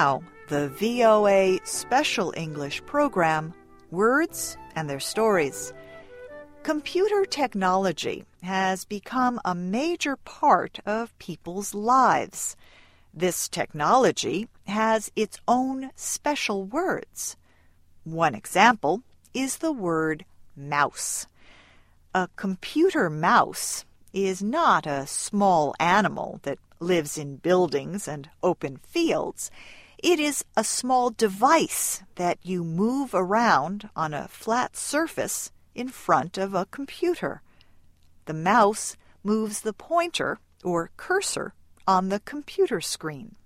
VOA special English program, Words and Their Stories. Computer technology has become a major part of people's lives. This technology has its own special words. One example is the word mouse. A computer mouse is not a small animal that lives in buildings and open fields. It is a small device that you move around on a flat surface in front of a computer. The mouse moves the pointer or cursor on the computer screen.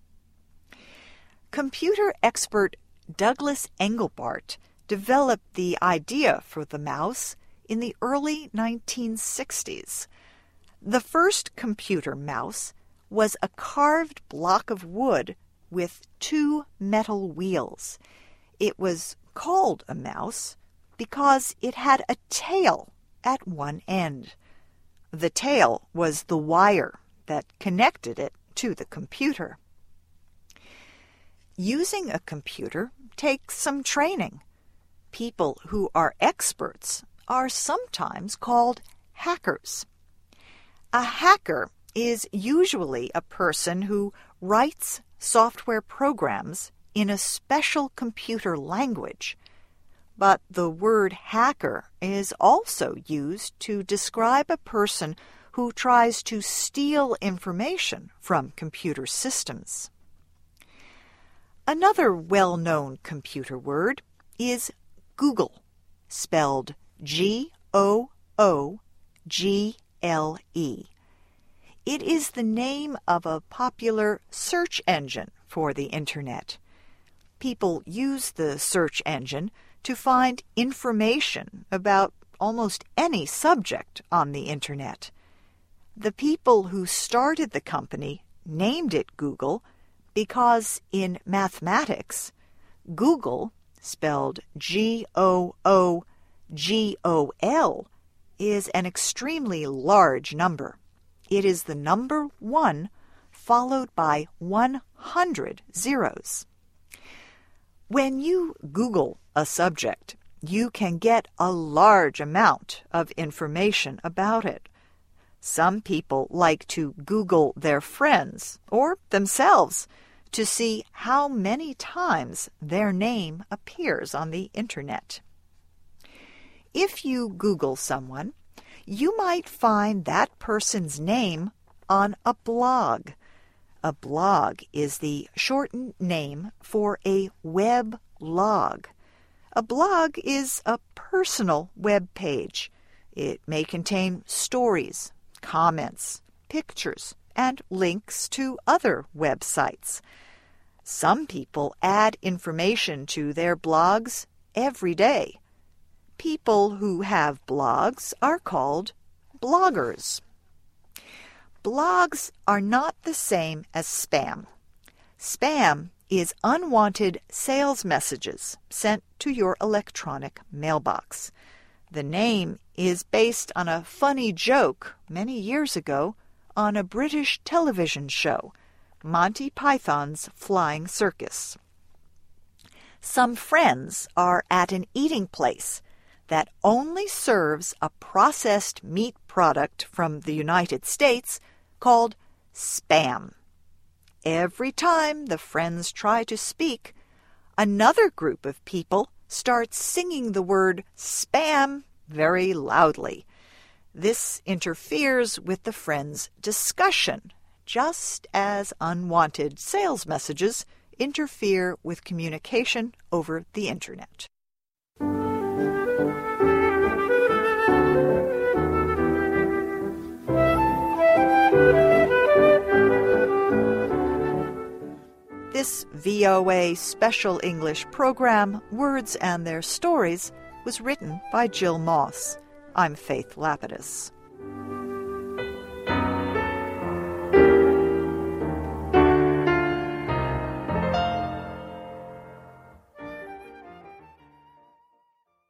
Computer expert Douglas Engelbart developed the idea for the mouse in the early 1960s. The first computer mouse was a carved block of wood with two metal wheels. It was called a mouse because it had a tail at one end. The tail was the wire that connected it to the computer. Using a computer takes some training. People who are experts are sometimes called hackers. A hacker is usually a person who writes software programs in a special computer language. But the word hacker is also used to describe a person who tries to steal information from computer systems. Another well known computer word is Google, spelled G O O G L E. It is the name of a popular search engine for the Internet. People use the search engine to find information about almost any subject on the Internet. The people who started the company named it Google because in mathematics, googol, spelled G O O G O L, is an extremely large number. It is the number 1 followed by 100 zeros. When you Google a subject, you can get a large amount of information about it. Some people like to Google their friends or themselves to see how many times their name appears on the Internet. If you Google someone, you might find that person's name on a blog. A blog is the shortened name for a web log. A blog is a personal web page. It may contain stories, comments, pictures, and links to other websites. Some people add information to their blogs every day. People who have blogs are called bloggers. Blogs are not the same as spam. Spam is unwanted sales messages sent to your electronic mailbox. The name is based on a funny joke many years ago on a British television show, Monty Python's Flying Circus. Some friends are at an eating place that only serves a processed meat product from the United States called spam. Every time the friends try to speak, another group of people starts singing the word spam very loudly. This interferes with the friends' discussion, just as unwanted sales messages interfere with communication over the Internet. This VOA Special English program, Words and Their Stories, was written by Jill Moss. I'm Faith Lapidus.